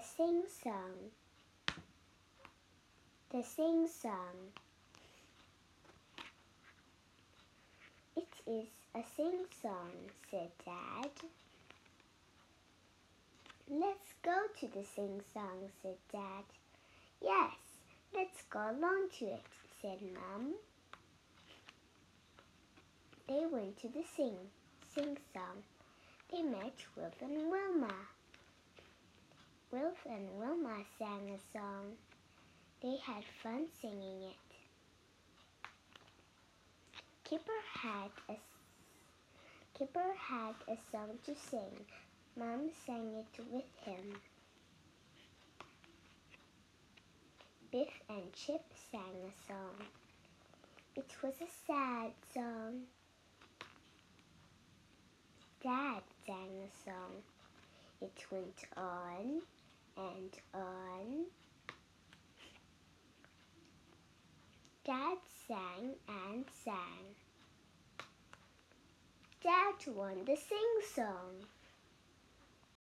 a sing song. The sing song. It is a sing song, said Dad. Let's go to the sing song, said Dad. Yes, let's go along to it, said Mum. They went to the sing sing song. They met Wilf and Wilma. Wilf and Wilma sang a song. They had fun singing it. Kipper had a Kipper had a song to sing. Mom sang it with him. Biff and Chip sang a song. It was a sad song. Dad sang a song. It went on and on. Dad sang and sang. Dad won the sing song.